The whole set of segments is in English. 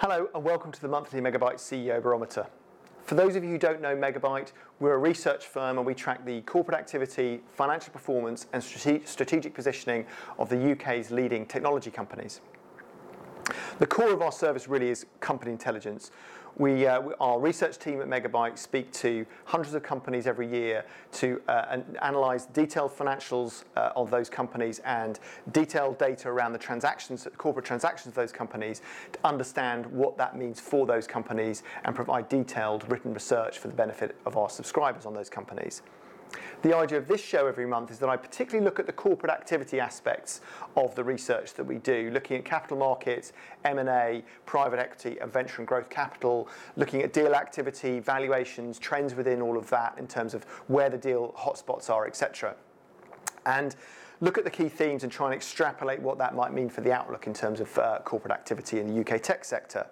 Hello, and welcome to the monthly Megabuyte CEO Barometer. For those of you who don't know Megabuyte, we're a research firm and we track the corporate activity, financial performance, and strategic positioning of the UK's leading technology companies. The core of our service really is company intelligence. We, uh, our research team at Megabuyte speak to hundreds of companies every year to uh, analyze detailed financials uh, of those companies and detailed data around the transactions, corporate transactions of those companies, to understand what that means for those companies and provide detailed written research for the benefit of our subscribers on those companies. The idea of this show every month is that I particularly look at the corporate activity aspects of the research that we do, looking at capital markets, M&A, private equity, and venture and growth capital, looking at deal activity, valuations, trends within all of that in terms of where the deal hotspots are, etc. And look at the key themes and try and extrapolate what that might mean for the outlook in terms of uh, corporate activity in the UK tech sector.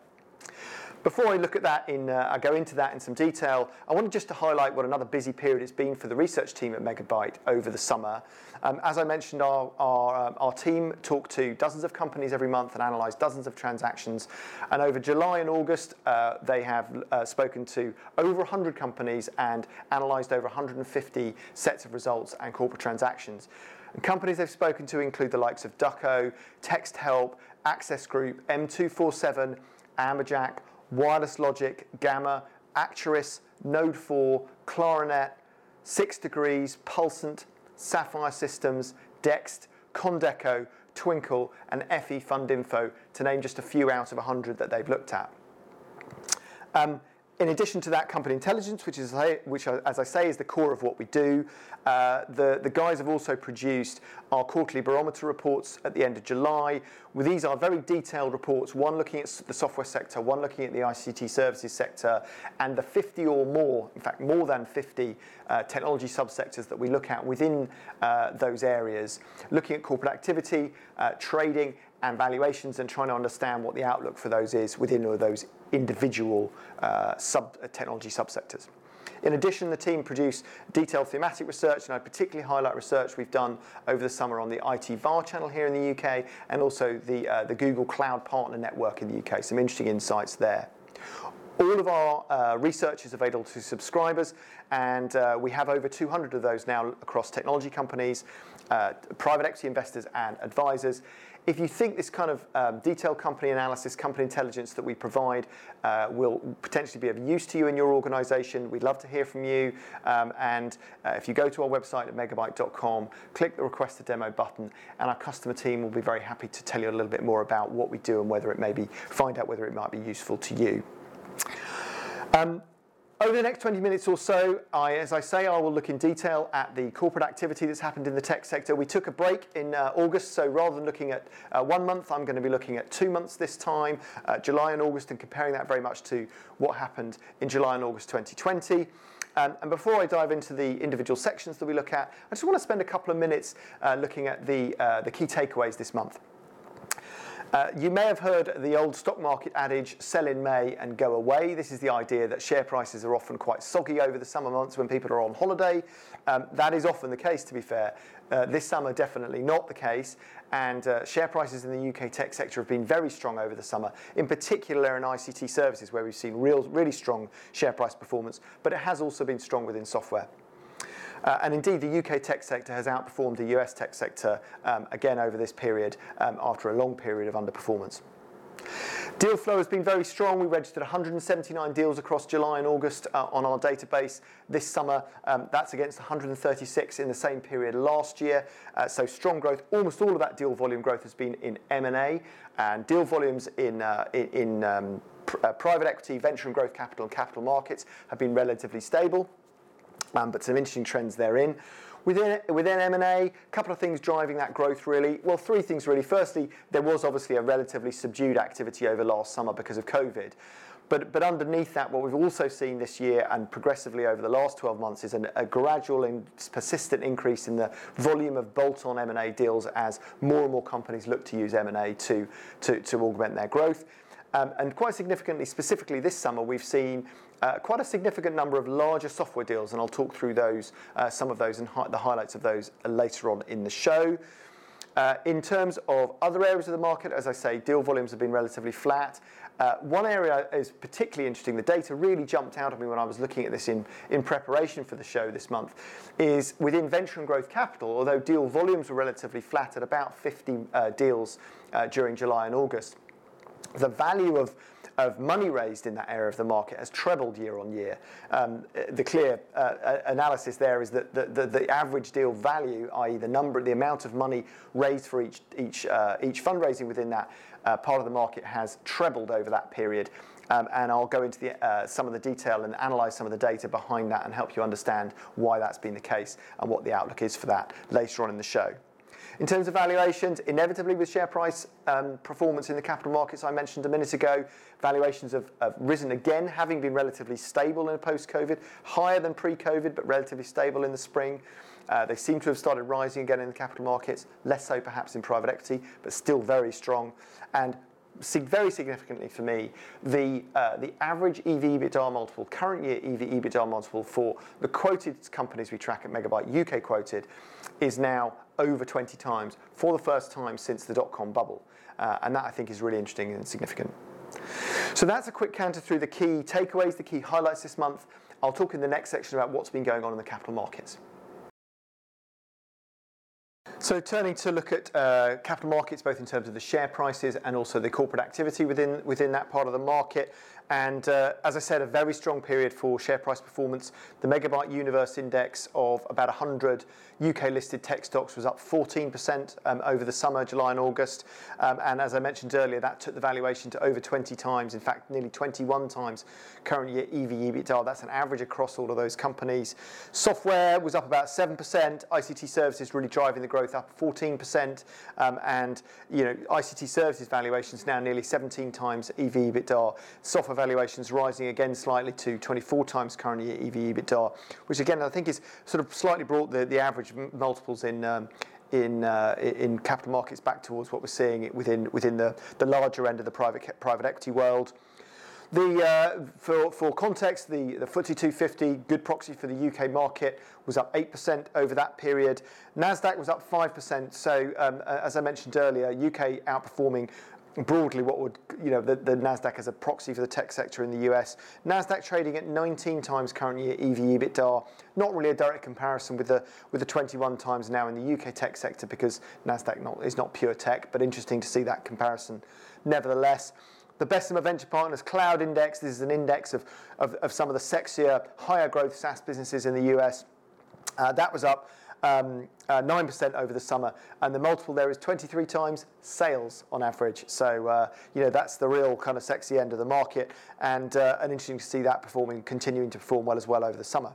Before I look at that in, uh, I go into that in some detail, I wanted just to highlight what another busy period it's been for the research team at Megabuyte over the summer. Um, as I mentioned, our, our, um, our team talked to dozens of companies every month and analysed dozens of transactions. And over July and August, uh, they have uh, spoken to over 100 companies and analysed over 150 sets of results and corporate transactions. And companies they've spoken to include the likes of Duco, TextHelp, Access Group, M247, Amberjack, Wireless Logic, Gamma, Acturis, Node 4, Claranet, Six Degrees, Pulsant, Sapphire Systems, Dext, Condeco, Twinkl, and FE Fund Info, to name just a few out of 100 that they've looked at. Um, in addition to that, company intelligence, which is which, as I say, is the core of what we do. Uh, the the guys have also produced our quarterly barometer reports at the end of July. Well, these are very detailed reports. One looking at the software sector, one looking at the ICT services sector, and the 50 or more, in fact, more than 50 uh, technology subsectors that we look at within uh, those areas, looking at corporate activity, uh, trading, and valuations and trying to understand what the outlook for those is within those individual uh, sub uh, technology subsectors. In addition, the team produce detailed thematic research, and I particularly highlight research we've done over the summer on the IT VAR channel here in the UK and also the, uh, the Google Cloud Partner Network in the UK. Some interesting insights there. All of our uh, research is available to subscribers, and uh, we have over 200 of those now across technology companies, uh, private equity investors, and advisors if you think this kind of um, detailed company analysis, company intelligence that we provide uh, will potentially be of use to you in your organization, we'd love to hear from you. Um, and uh, if you go to our website at megabuyte.com, click the request a demo button, and our customer team will be very happy to tell you a little bit more about what we do and whether it may be, find out whether it might be useful to you. Um, over the next 20 minutes or so, I, as I say, I will look in detail at the corporate activity that's happened in the tech sector. We took a break in uh, August, so rather than looking at uh, one month, I'm going to be looking at two months this time, uh, July and August, and comparing that very much to what happened in July and August 2020. Um, and before I dive into the individual sections that we look at, I just want to spend a couple of minutes uh, looking at the, uh, the key takeaways this month. Uh, you may have heard the old stock market adage, sell in May and go away. This is the idea that share prices are often quite soggy over the summer months when people are on holiday. Um, that is often the case, to be fair. Uh, this summer, definitely not the case. And uh, share prices in the UK tech sector have been very strong over the summer, in particular in ICT services, where we've seen real, really strong share price performance, but it has also been strong within software. Uh, and indeed, the UK tech sector has outperformed the US tech sector um, again over this period um, after a long period of underperformance. Deal flow has been very strong. We registered 179 deals across July and August uh, on our database this summer. Um, that's against 136 in the same period last year. Uh, so strong growth. Almost all of that deal volume growth has been in M&A, and deal volumes in, in, in pr- private equity, venture and growth capital, and capital markets have been relatively stable um, but some interesting trends therein. Within, within M&A, a couple of things driving that growth really. Well, three things really. Firstly, there was obviously a relatively subdued activity over last summer because of COVID. But, but underneath that, what we've also seen this year and progressively over the last 12 months is an, a gradual and persistent increase in the volume of bolt-on M&A deals as more and more companies look to use M&A to, to, to augment their growth. Um, and quite significantly, specifically this summer, we've seen quite a significant number of larger software deals, and I'll talk through those, uh, some of those and the highlights of those later on in the show. Uh, in terms of other areas of the market, as I say, deal volumes have been relatively flat, Uh, one area is particularly interesting, the data really jumped out at me when I was looking at this in, preparation for the show this month, is within venture and growth capital, although deal volumes were relatively flat at about 50 uh, deals uh, during July and August, the value of of money raised in that area of the market has trebled year on year. Um, the clear uh, analysis there is that the, average deal value, i.e., the number, the amount of money raised for each each uh, fundraising within that uh, part of the market has trebled over that period. Um, and I'll go into some of the detail and analyze some of the data behind that and help you understand why that's been the case and what the outlook is for that later on in the show. In terms of valuations, inevitably with share price um, performance in the capital markets I mentioned a minute ago, valuations have, risen again, having been relatively stable in post-COVID, higher than pre-COVID, but relatively stable in the spring. Uh, they seem to have started rising again in the capital markets, less so perhaps in private equity, but still very strong. Very significantly for me, the, uh, the average EV EBITDA multiple, current year EV EBITDA multiple for the quoted companies we track at Megabuyte, UK quoted, is now over 20 times for the first time since the dot com bubble. Uh, and that I think is really interesting and significant. So that's a quick canter through the key takeaways, the key highlights this month. I'll talk in the next section about what's been going on in the capital markets. So turning to look at uh, capital markets, both in terms of the share prices and also the corporate activity within, within that part of the market. And uh, as I said, a very strong period for share price performance. The Megabuyte Universe Index of about 100 UK listed tech stocks was up 14% um, over the summer, July and August. Um, and as I mentioned earlier, that took the valuation to over 20 times, in fact, nearly 21 times current year EV EBITDA. That's an average across all of those companies. Software was up about 7%. ICT services really driving the growth up 14%. Um, and you know, ICT services valuations now nearly 17 times EV EBITDA. Software valuations rising again slightly to 24 times current year EV EBITDA, which again I think is sort of slightly brought the, average multiples in um, in uh, in capital markets back towards what we're seeing within within the, larger end of the private private equity world. The, uh, for, for context, the, the FTSE 250, good proxy for the UK market, was up 8% over that period. NASDAQ was up 5%. So, um, as I mentioned earlier, UK outperforming broadly what would, you know, the, the NASDAQ as a proxy for the tech sector in the US. NASDAQ trading at 19 times current year EV EBITDA. Not really a direct comparison with the, with the 21 times now in the UK tech sector because NASDAQ not, is not pure tech, but interesting to see that comparison nevertheless. The Bessemer Venture Partners Cloud Index, this is an index of, of, of some of the sexier, higher growth SaaS businesses in the US. Uh, that was up um, uh, 9% over the summer, and the multiple there is 23 times sales on average. So, uh, you know, that's the real kind of sexy end of the market, and, uh, and interesting to see that performing, continuing to perform well as well over the summer.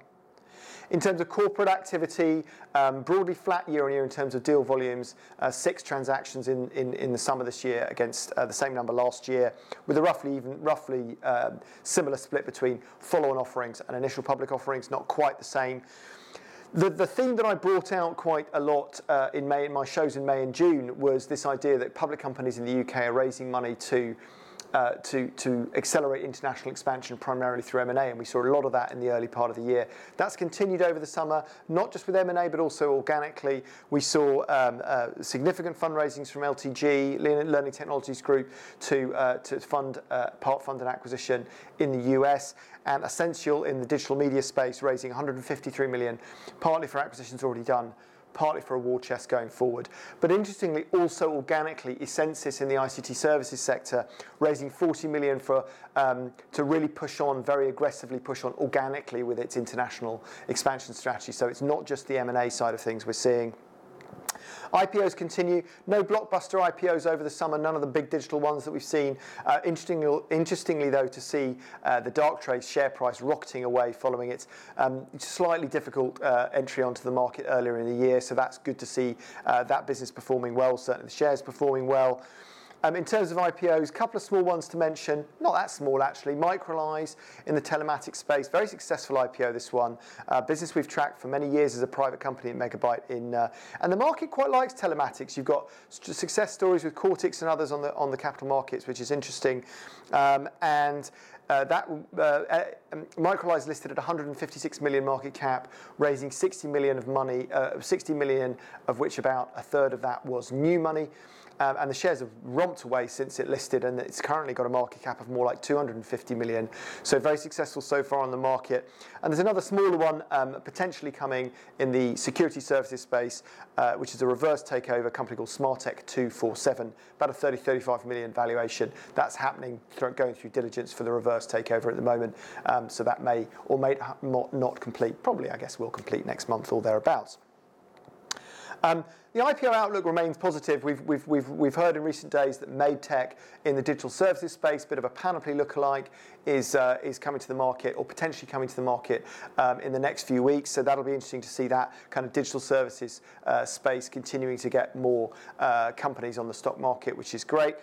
In terms of corporate activity, um, broadly flat year on year in terms of deal volumes, six transactions in, in, the summer this year against the same number last year, with a roughly even roughly um, similar split between follow-on offerings and initial public offerings, not quite the same. The, the theme that I brought out quite a lot uh, in May in my shows in May and June was this idea that public companies in the UK are raising money to to, to accelerate international expansion primarily through M&A, and we saw a lot of that in the early part of the year. That's continued over the summer, not just with M&A, but also organically. We saw um, uh, significant fundraisings from LTG, Learning Technologies Group, to, uh, fund uh, part fund and acquisition in the US, and Ascential in the digital media space, raising 153 million, partly for acquisitions already done, partly for a war chest going forward. But interestingly, also organically, Essensys in the ICT services sector, raising 40 million for um, to really push on very aggressively, push on organically with its international expansion strategy. So it's not just the M&A side of things we're seeing. IPOs continue. No blockbuster IPOs over the summer, none of the big digital ones that we've seen. Uh, interestingly, interestingly, though, to see uh, the Darktrace share price rocketing away following its um, slightly difficult uh, entry onto the market earlier in the year. So that's good to see uh, that business performing well, certainly the shares performing well. Um, in terms of IPOs, a couple of small ones to mention, not that small actually. Microlise in the telematics space, very successful IPO this one. Uh, business we've tracked for many years as a private company at Megabuyte. In, uh, and the market quite likes telematics. You've got success stories with Quartix and others on the, on the capital markets, which is interesting. Um, and uh, that um, Microlise listed at 156 million market cap, raising 60 million of money, uh, 60 million of which about a third of that was new money. Um, and the shares have romped away since it listed, and it's currently got a market cap of more like 250 million. So very successful so far on the market. And there's another smaller one um, potentially coming in the security services space, uh, which is a reverse takeover a company called Smartech 247, about a 30, 35 million valuation. That's happening, through, going through diligence for the reverse takeover at the moment. Um, so that may or may not, not complete. Probably, I guess, will complete next month or thereabouts. Um, the IPO outlook remains positive. We've, heard in recent days that Made Tech in the digital services space, a bit of a panoply lookalike, is, uh, is coming to the market or potentially coming to the market um, in the next few weeks. So that'll be interesting to see that kind of digital services uh, space continuing to get more uh, companies on the stock market, which is great.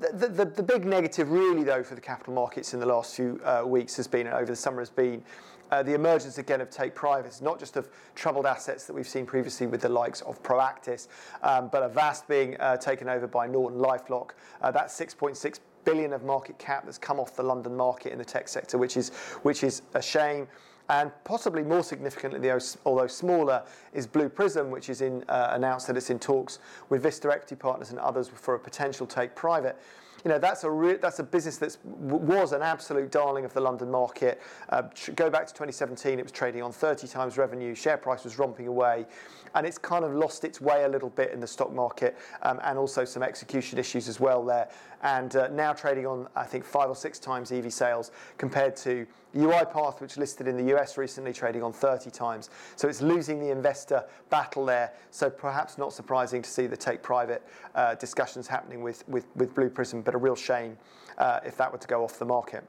The, big negative, really, though, for the capital markets in the last few weeks has been, over the summer, has been uh, the emergence again of take privates, not just of troubled assets that we've seen previously with the likes of Proactis, um, but Avast being uh, taken over by Norton Lifelock. Uh, that's 6.6 billion of market cap that's come off the London market in the tech sector, which is which is a shame. And possibly more significantly, although smaller, is Blue Prism, which is in, uh, announced that it's in talks with Vista Equity Partners and others for a potential take private you know, that's a, re- that's a business that was an absolute darling of the London market. Uh, go back to 2017, it was trading on 30 times revenue, share price was romping away, and it's kind of lost its way a little bit in the stock market, um, and also some execution issues as well there. And uh, now trading on, I think, five or six times EV sales compared to UiPath, which listed in the US recently, trading on 30 times. So it's losing the investor battle there. So perhaps not surprising to see the take private uh, discussions happening with, with, with Blue Prism but a real shame uh, if that were to go off the market.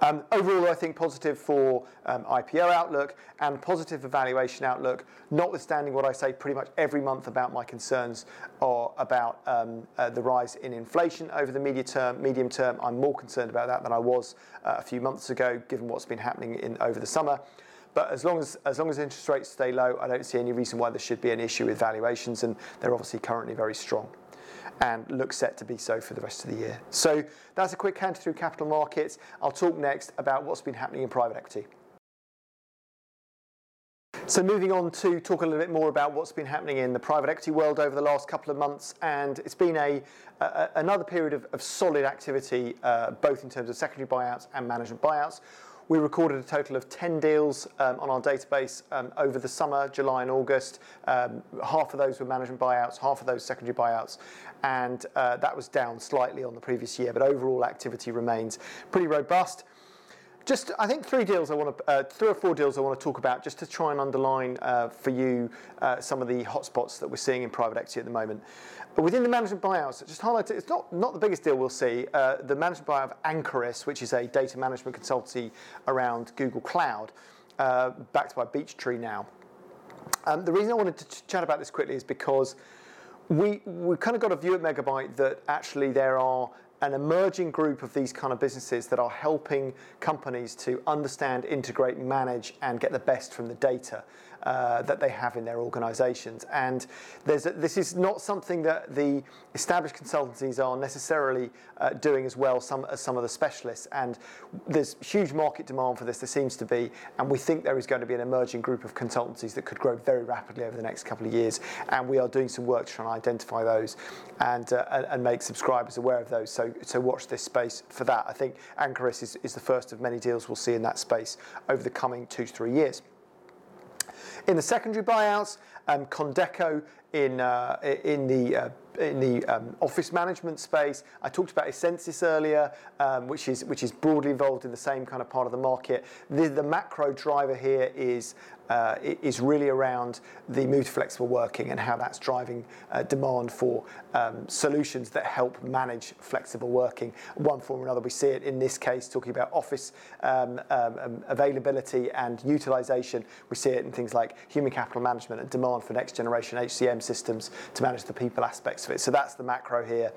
Um, overall, I think positive for um, IPO outlook and positive for valuation outlook, notwithstanding what I say pretty much every month about my concerns or about um, uh, the rise in inflation over the medium term. Medium term, I'm more concerned about that than I was uh, a few months ago, given what's been happening in over the summer. But as long as, as long as interest rates stay low, I don't see any reason why there should be an issue with valuations, and they're obviously currently very strong and look set to be so for the rest of the year. So that's a quick canter through capital markets. I'll talk next about what's been happening in private equity. So moving on to talk a little bit more about what's been happening in the private equity world over the last couple of months, and it's been a, a another period of, of solid activity, uh, both in terms of secondary buyouts and management buyouts. We recorded a total of 10 deals um, on our database um, over the summer, July and August. Um, half of those were management buyouts, half of those secondary buyouts, and uh, that was down slightly on the previous year, but overall activity remains pretty robust. Just, I think three deals I want to, uh, three or four deals I want to talk about, just to try and underline uh, for you uh, some of the hotspots that we're seeing in private equity at the moment. Within the management buyouts, just highlight it, it's not, not the biggest deal we'll see. Uh, the management buyout of Ancoris, which is a data management consultancy around Google Cloud, uh, backed by Beechtree now. Um, the reason I wanted to ch- chat about this quickly is because we, we kind of got a view at Megabuyte that actually there are an emerging group of these kind of businesses that are helping companies to understand, integrate, manage, and get the best from the data uh, that they have in their organizations. And a, this is not something that the established consultancies are necessarily uh, doing as well some, as some of the specialists. And there's huge market demand for this, there seems to be. And we think there is going to be an emerging group of consultancies that could grow very rapidly over the next couple of years. And we are doing some work to try and identify those and, uh, and make subscribers aware of those. So, so watch this space for that. I think Ancoris is, is the first of many deals we'll see in that space over the coming two to three years. In the secondary buyouts, um, Condeco in, uh, in the uh, in the um, office management space. I talked about Essensys earlier, um, which is which is broadly involved in the same kind of part of the market. The, the macro driver here is uh, is really around the move to flexible working and how that's driving uh, demand for um, solutions that help manage flexible working. One form or another, we see it in this case talking about office um, um, um availability and utilization. We see it in things like human capital management and demand for next generation HCM systems to manage the people aspects of it. So that's the macro here.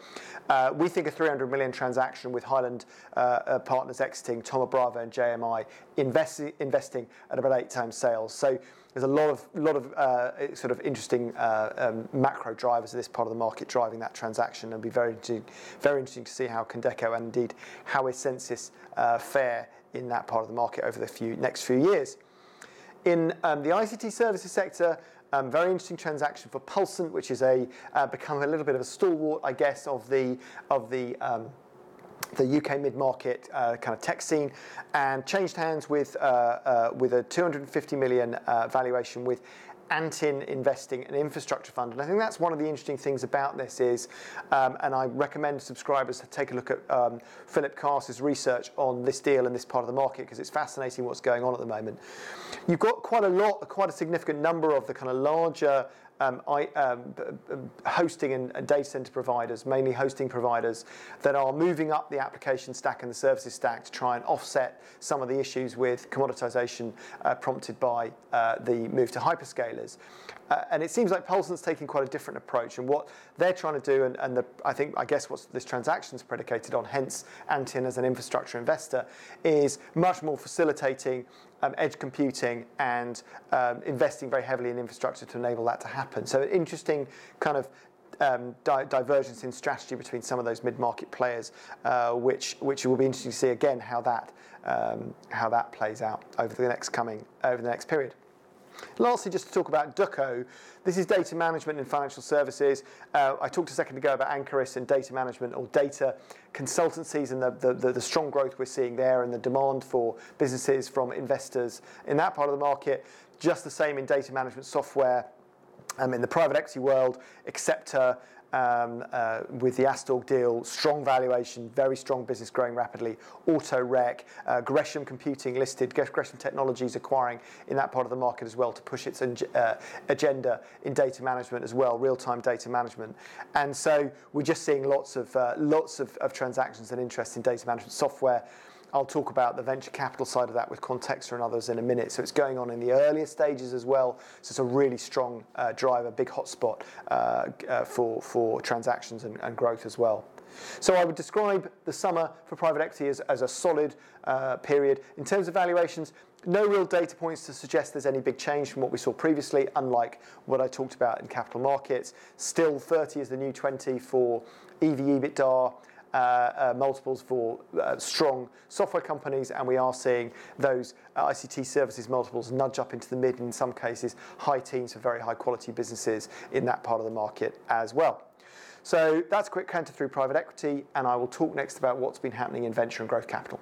Uh, we think a 300 million transaction with Highland uh, uh, partners exiting, Thoma Bravo and JMI investi- investing at about eight times sales. So there's a lot of lot of uh, sort of interesting uh, um, macro drivers of this part of the market driving that transaction. It'll be very interesting, very interesting to see how Condeco and indeed how Essensys uh, fare in that part of the market over the few next few years. In um, the ICT services sector, Um, very interesting transaction for Pulsant, which is a uh, become a little bit of a stalwart, I guess, of the of the um, the UK mid-market uh, kind of tech scene, and changed hands with uh, uh, with a 250 million uh, valuation with Antin investing an infrastructure fund. And I think that's one of the interesting things about this is, um, and I recommend subscribers to take a look at um, Philip Carse's research on this deal and this part of the market because it's fascinating what's going on at the moment. You've got quite a lot, quite a significant number of the kind of larger hosting and, data center providers, mainly hosting providers, that are moving up the application stack and the services stack to try and offset some of the issues with commoditization uh, prompted by uh, the move to hyperscalers. Uh, and it seems like Pulsant's taking quite a different approach. And what they're trying to do, and, I think, I guess what this transaction is predicated on, hence Antin as an infrastructure investor, is much more facilitating um, edge computing and um, investing very heavily in infrastructure to enable that to happen. So an interesting kind of um, di- divergence in strategy between some of those mid-market players, uh, which which will be interesting to see again how that um, how that plays out over the next coming over the next period. Lastly, just to talk about Duco, this is data management in financial services. Uh, I talked a second ago about Ancoris and data management or data consultancies and the, the, the, strong growth we're seeing there and the demand for businesses from investors in that part of the market. Just the same in data management software. Um, in the private equity world, uh, with the Astorg deal, strong valuation, very strong business growing rapidly. Autorec, uh, Gresham Computing listed, Gresham Technologies acquiring in that part of the market as well to push its uh, agenda in data management as well, real-time data management. And so we're just seeing lots of uh, lots of, of transactions and interest in data management software. I'll talk about the venture capital side of that with Quantexa and others in a minute. So it's going on in the earlier stages as well. So it's a really strong uh, driver, big hotspot uh, uh, for, for transactions and, and, growth as well. So I would describe the summer for private equity as, as a solid uh, period. In terms of valuations, no real data points to suggest there's any big change from what we saw previously, unlike what I talked about in capital markets. Still 30 is the new 20 for EV EBITDA multiples for uh, strong software companies, and we are seeing those ICT services multiples nudge up into the mid, in some cases, high teens for very high quality businesses in that part of the market as well. So that's a quick counter through private equity, and I will talk next about what's been happening in venture and growth capital.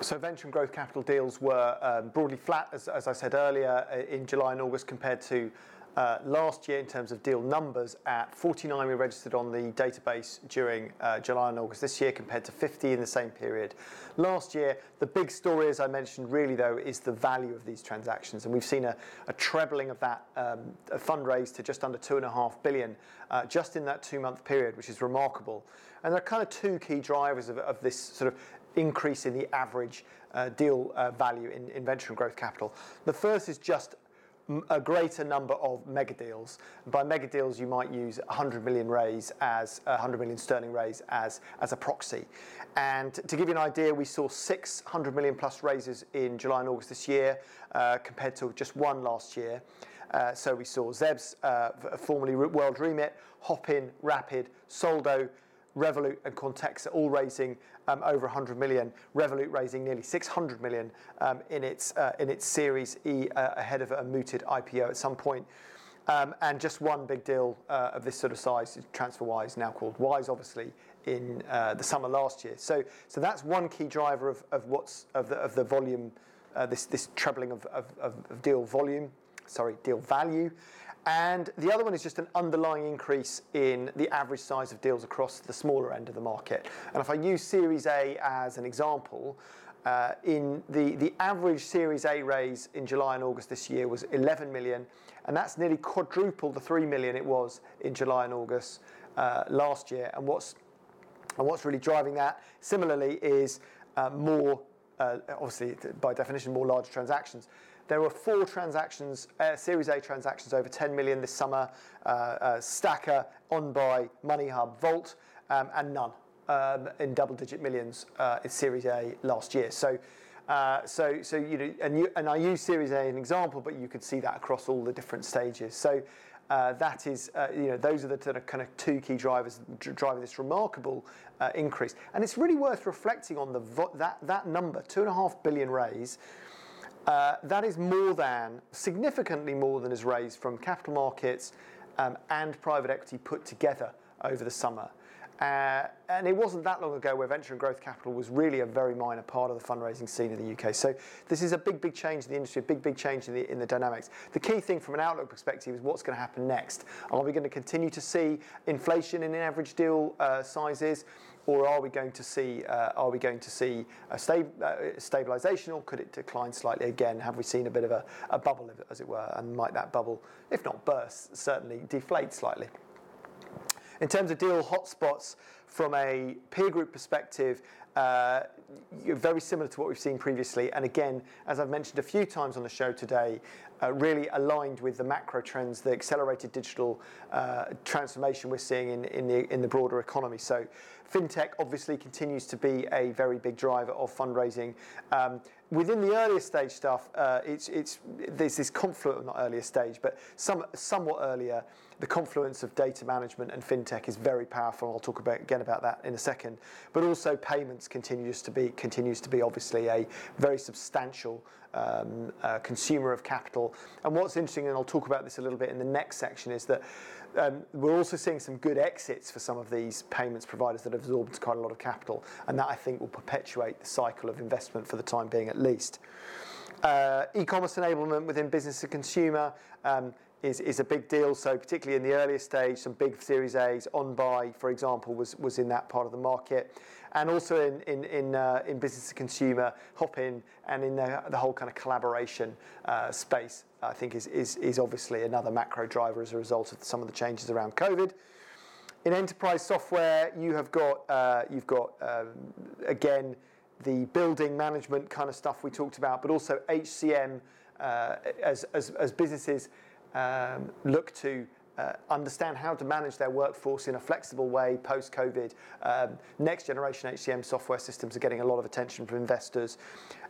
So venture and growth capital deals were um, broadly flat, as, I said earlier, in July and August compared to uh, last year in terms of deal numbers at 49 we registered on the database during uh, July and August this year compared to 50 in the same period last year. The big story, as I mentioned, really though, is the value of these transactions. And we've seen a, a trebling of that um, fundraise to just under two and a half billion uh, just in that two month period, which is remarkable. And there are kind of two key drivers of, of this sort of increase in the average uh, deal uh, value in, in venture and growth capital. The first is just a greater number of mega deals. By mega deals, you might use 100 million raise as 100 million sterling raise as as a proxy. And to give you an idea, we saw 600 million plus raises in July and August this year, uh, compared to just one last year. Uh, so we saw Zepz, uh, formerly World Remit, Hopin, Rapyd, Soldo, Revolut and Quantexa all raising um, over 100 million. Revolut raising nearly 600 million um, in its uh, in its Series E uh, ahead of a mooted IPO at some point. Um, and just one big deal uh, of this sort of size, TransferWise, now called Wise, obviously, in uh, the summer last year. So, so that's one key driver of, of what's of the, of the volume, uh, this this trebling of, of, of deal volume, sorry, deal value. And the other one is just an underlying increase in the average size of deals across the smaller end of the market. And if I use Series A as an example, uh, in the, the average Series A raise in July and August this year was 11 million, and that's nearly quadruple the 3 million it was in July and August uh, last year. And what's, and what's really driving that, similarly, is uh, more, obviously, by definition, more large transactions. There were four transactions, uh, Series A transactions over 10 million this summer, uh, uh, Stacker, OnBuy, MoneyHub, Vault, um, and none um, in double-digit millions uh, in Series A last year. So, uh, so, so you know, and, you, and I use Series A as an example, but you could see that across all the different stages. So. Uh, that is, uh, you know, those are the kind of two key drivers driving this remarkable uh, increase, and it's really worth reflecting on the vo- that that number, two and a half billion raise, that is more than, significantly more than is raised from capital markets um, and private equity put together over the summer. Uh, and it wasn't that long ago where venture and growth capital was really a very minor part of the fundraising scene in the UK. So this is a big, big change in the industry, a big, big change in the, in the dynamics. The key thing from an outlook perspective is what's going to happen next. Are we going to continue to see inflation in average deal uh, sizes? Or are we going to see uh, are we going to see a uh, stabilization or could it decline slightly again have we seen a bit of a, a bubble as it were and might that bubble if not burst certainly deflate slightly in terms of deal hotspots from a peer group perspective, uh, very similar to what we've seen previously. And again, as I've mentioned a few times on the show today, uh, really aligned with the macro trends, the accelerated digital uh, transformation we're seeing in, in, the, in the broader economy. So, fintech obviously continues to be a very big driver of fundraising. Um, within the earlier stage stuff, uh, it's, it's, there's this confluence, not earlier stage, but some, somewhat earlier the confluence of data management and fintech is very powerful. I'll talk about, again about that in a second. But also payments continues to be continues to be obviously a very substantial um, uh, consumer of capital. And what's interesting, and I'll talk about this a little bit in the next section, is that um, we're also seeing some good exits for some of these payments providers that have absorbed quite a lot of capital, and that I think will perpetuate the cycle of investment for the time being at least. Uh, e-commerce enablement within business to consumer. Um, is, a big deal. So particularly in the earlier stage, some big Series A's, OnBuy, for example, was, was in that part of the market. And also in, in, in, uh, in business to consumer, Hopin, and in the, whole kind of collaboration uh, space, I think is, is, is obviously another macro driver as a result of some of the changes around COVID. In enterprise software, you have got, uh, you've got um, again, the building management kind of stuff we talked about, but also HCM as, as businesses um, look to uh, understand how to manage their workforce in a flexible way post COVID. Um, next generation HCM software systems are getting a lot of attention from investors.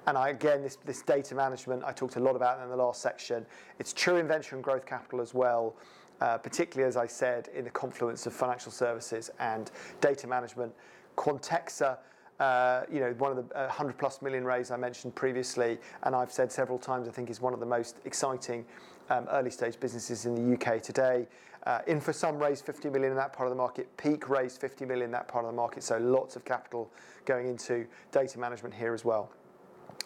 And I, again, this, this data management, I talked a lot about in the last section. It's true venture and growth capital as well. Uh, particularly, as I said, in the confluence of financial services and data management. Quantexa uh, you know, one of the uh, 100 plus million raise I mentioned previously, and I've said several times, I think is one of the most exciting um, early stage businesses in the UK today. Uh, InfoSum raised 50 million in that part of the market. Peak raised 50 million in that part of the market. So lots of capital going into data management here as well.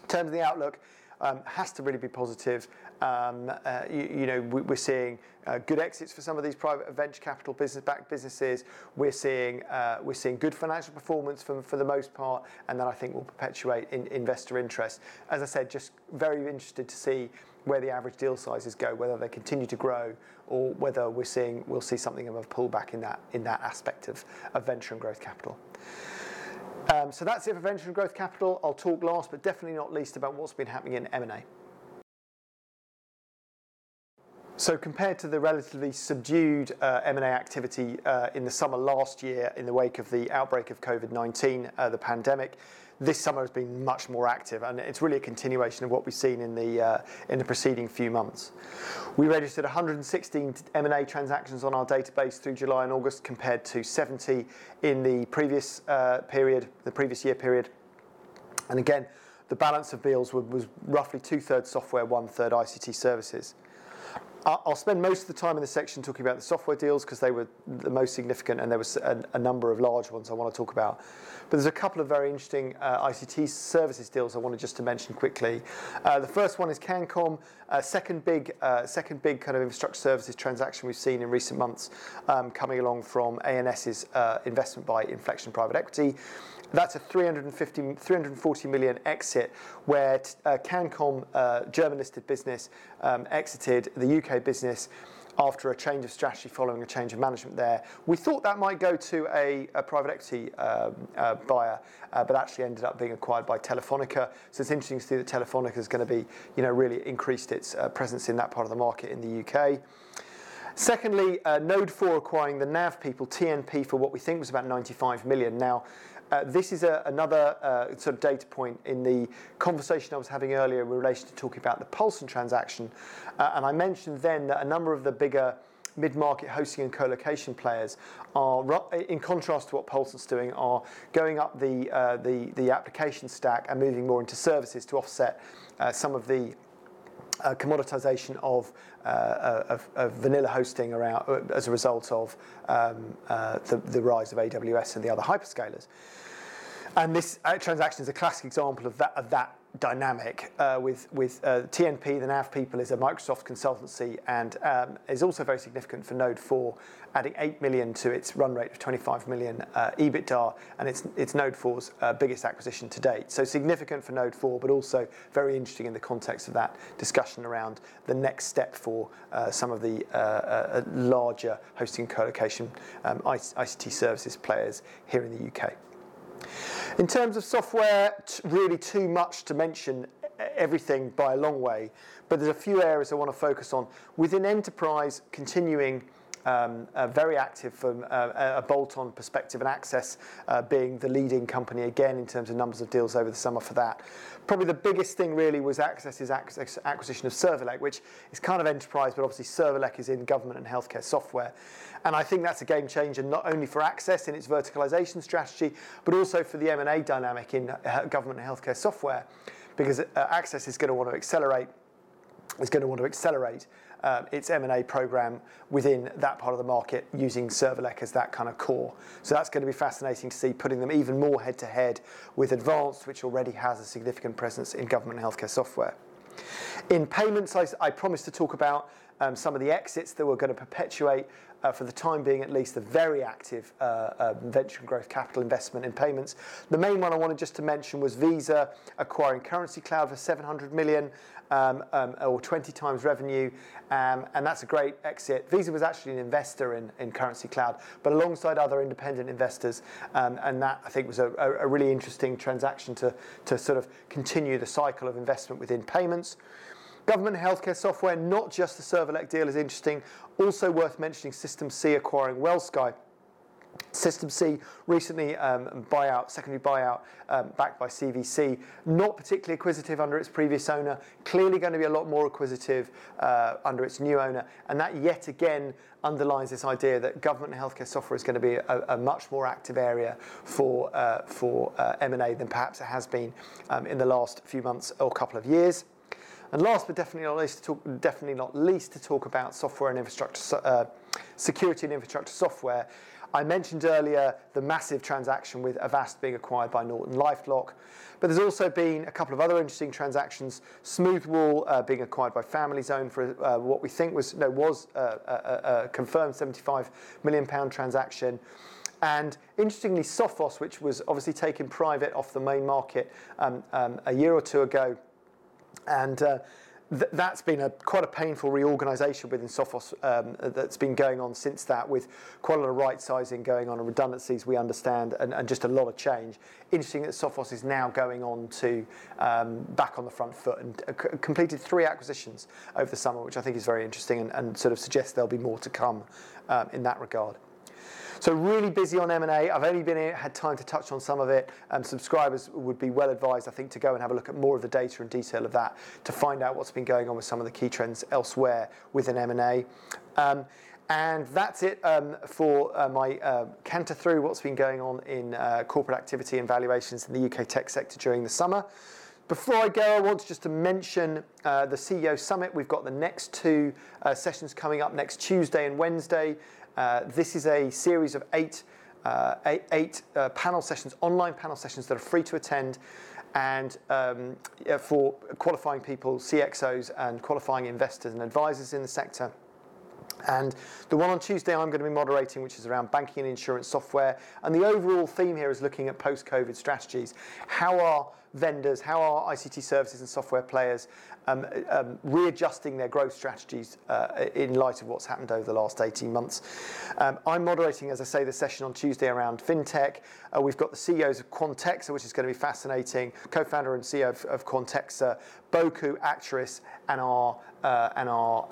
In terms of the outlook, um, has to really be positive. Um, uh, you, know, we, are seeing uh, good exits for some of these private venture capital business-backed businesses. We're seeing we're seeing good financial performance for, the most part, and that I think will perpetuate in, investor interest. As I said, just very interested to see where the average deal sizes go, whether they continue to grow, or whether we're seeing we'll see something of a pullback in that in that aspect of, of venture and growth capital. Um, so that's it for venture and growth capital. I'll talk last, but definitely not least, about what's been happening in M&A. So compared to the relatively subdued uh, M&A activity uh, in the summer last year in the wake of the outbreak of COVID-19, uh, the pandemic, this summer has been much more active, and it's really a continuation of what we've seen in the uh, in the preceding few months. We registered 116 M&A transactions on our database through July and August, compared to 70 in the previous uh, period, the previous year period. And again, the balance of deals was, was roughly two thirds software, one third ICT services. I'll spend most of the time in this section talking about the software deals because they were the most significant and there was a, a, number of large ones I want to talk about. But there's a couple of very interesting uh, ICT services deals I wanted just to mention quickly. Uh, the first one is Cancom, second big, uh, second big kind of infrastructure services transaction we've seen in recent months, um, coming along from ANS's uh, investment by Inflection Private Equity. That's a 350, 340 million exit where uh, Cancom, uh, German listed business, um, exited the UK business after a change of strategy following a change of management there. We thought that might go to a, a private equity um, uh, buyer, uh, but actually ended up being acquired by Telefonica. So it's interesting to see that Telefonica is going to be, you know, really increased its uh, presence in that part of the market in the UK. Secondly, uh, Node 4 acquiring the NAV people, TNP, for what we think was about 95 million. Now, uh, this is a, another uh, sort of data point in the conversation I was having earlier in relation to talking about the Pulsant transaction. Uh, and I mentioned then that a number of the bigger mid-market hosting and co-location players are, in contrast to what Pulsant's doing, are going up the, uh, the, the application stack and moving more into services to offset uh, some of the uh, commoditization of, of, of, vanilla hosting around, uh, as a result of um, uh, the, rise of AWS and the other hyperscalers. And this uh, transaction is a classic example of that dynamic uh, with, with uh, TNP, the NAV people, is a Microsoft consultancy and um, is also very significant for Node 4, adding 8 million to its run rate of 25 million uh, EBITDA, and it's, it's Node 4's uh, biggest acquisition to date. So significant for Node 4, but also very interesting in the context of that discussion around the next step for uh, some of the uh, larger hosting co-location um, ICT services players here in the UK. In terms of software, really too much to mention everything by a long way, but there's a few areas I want to focus on. Within enterprise, continuing um, uh, very active from uh, a bolt-on perspective and Access uh, being the leading company again in terms of numbers of deals over the summer for that. Probably the biggest thing really was Access's acquisition of Servelec, which is kind of enterprise, but obviously Servelec is in government and healthcare software. And I think that's a game changer, not only for Access in its verticalization strategy, but also for the M&A dynamic in uh, government and healthcare software, because uh, Access is going to want to accelerate, is going to want to accelerate its M&A program within that part of the market using Servelec as that kind of core. So that's going to be fascinating to see, putting them even more head to head with Advanced, which already has a significant presence in government healthcare software. In payments, I, promised to talk about um, some of the exits that were going to perpetuate uh, for the time being at least, a very active uh, uh, venture and growth capital investment in payments. The main one I wanted just to mention was Visa acquiring Currency Cloud for 700 million um, um, or 20 times revenue, um, and that's a great exit. Visa was actually an investor in, Currency Cloud, but alongside other independent investors, and that I think was a, really interesting transaction to sort of continue the cycle of investment within payments. Government healthcare software, not just the Servelec deal is interesting, also worth mentioning System C acquiring WellSky. System C recently um, buyout, secondary buyout um, backed by CVC, not particularly acquisitive under its previous owner, clearly going to be a lot more acquisitive uh, under its new owner, and that yet again underlines this idea that government and healthcare software is going to be a, a much more active area for uh, for uh, M&A than perhaps it has been um, in the last few months or couple of years. And last but definitely not least, to talk, definitely not least, to talk about software and infrastructure, uh, security and infrastructure software. I mentioned earlier the massive transaction with Avast being acquired by Norton LifeLock, but there's also been a couple of other interesting transactions. Smoothwall uh, being acquired by Family Zone for uh, what we think was no was a, a, confirmed 75 million pound transaction. And interestingly, Sophos, which was obviously taken private off the main market um, um, a year or two ago, and uh, th- that's been a quite a painful reorganisation within Sophos um, that's been going on since that, with quite a lot of right sizing going on and redundancies we understand, and, and, just a lot of change. Interesting that Sophos is now going on to um, back on the front foot and uh, c- completed three acquisitions over the summer, which I think is very interesting and, and sort of suggests there'll be more to come um, in that regard. So really busy on M&A. I've only been here, had time to touch on some of it. Um, subscribers would be well advised, I think, to go and have a look at more of the data and detail of that to find out what's been going on with some of the key trends elsewhere within M&A. Um, and that's it um, for uh, my uh, canter through what's been going on in uh, corporate activity and valuations in the UK tech sector during the summer. Before I go, I want just to mention uh, the CEO Summit. We've got the next two uh, sessions coming up next Tuesday and Wednesday. Uh, this is a series of eight, uh, eight, eight uh, panel sessions, online panel sessions that are free to attend and um, for qualifying people, CXOs, and qualifying investors and advisors in the sector. And the one on Tuesday I'm going to be moderating, which is around banking and insurance software. And the overall theme here is looking at post COVID strategies. How are vendors, how are ICT services and software players um, um, readjusting their growth strategies uh, in light of what's happened over the last 18 months. Um, I'm moderating, as I say, the session on Tuesday around fintech. Uh, we've got the CEOs of Quantexa, which is going to be fascinating, co-founder and CEO of, of Quantexa, Boku, Actress, and our uh, and our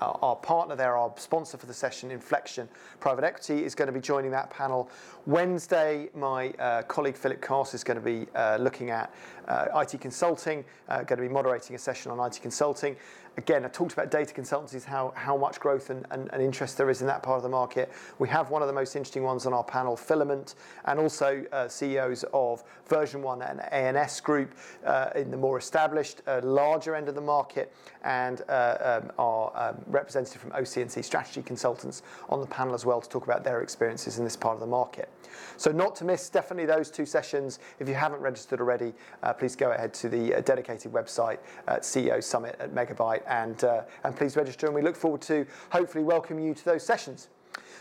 um, our partner there, our sponsor for the session, Inflection Private Equity, is going to be joining that panel. Wednesday, my uh, colleague Philip Carse is going to be uh, looking at uh, IT consulting, uh, going to be moderating a session on IT consulting. Again, I talked about data consultancies, how, how much growth and, and, and, interest there is in that part of the market. We have one of the most interesting ones on our panel, Filament, and also uh, CEOs of Version 1 and ANS Group uh, in the more established, uh, larger end of the market, and uh, um, our um, representative from OC&C Strategy Consultants on the panel as well to talk about their experiences in this part of the market. So not to miss definitely those two sessions. If you haven't registered already, uh, please go ahead to the uh, dedicated website at CEO Summit at Megabuyte and, uh, and please register. And we look forward to hopefully welcoming you to those sessions.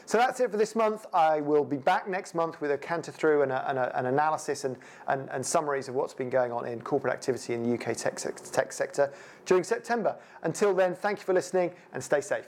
So that's it for this month. I will be back next month with a canter through and, a, and a, an analysis and, and, and, summaries of what's been going on in corporate activity in the UK tech, tech sector during September. Until then, thank you for listening and stay safe.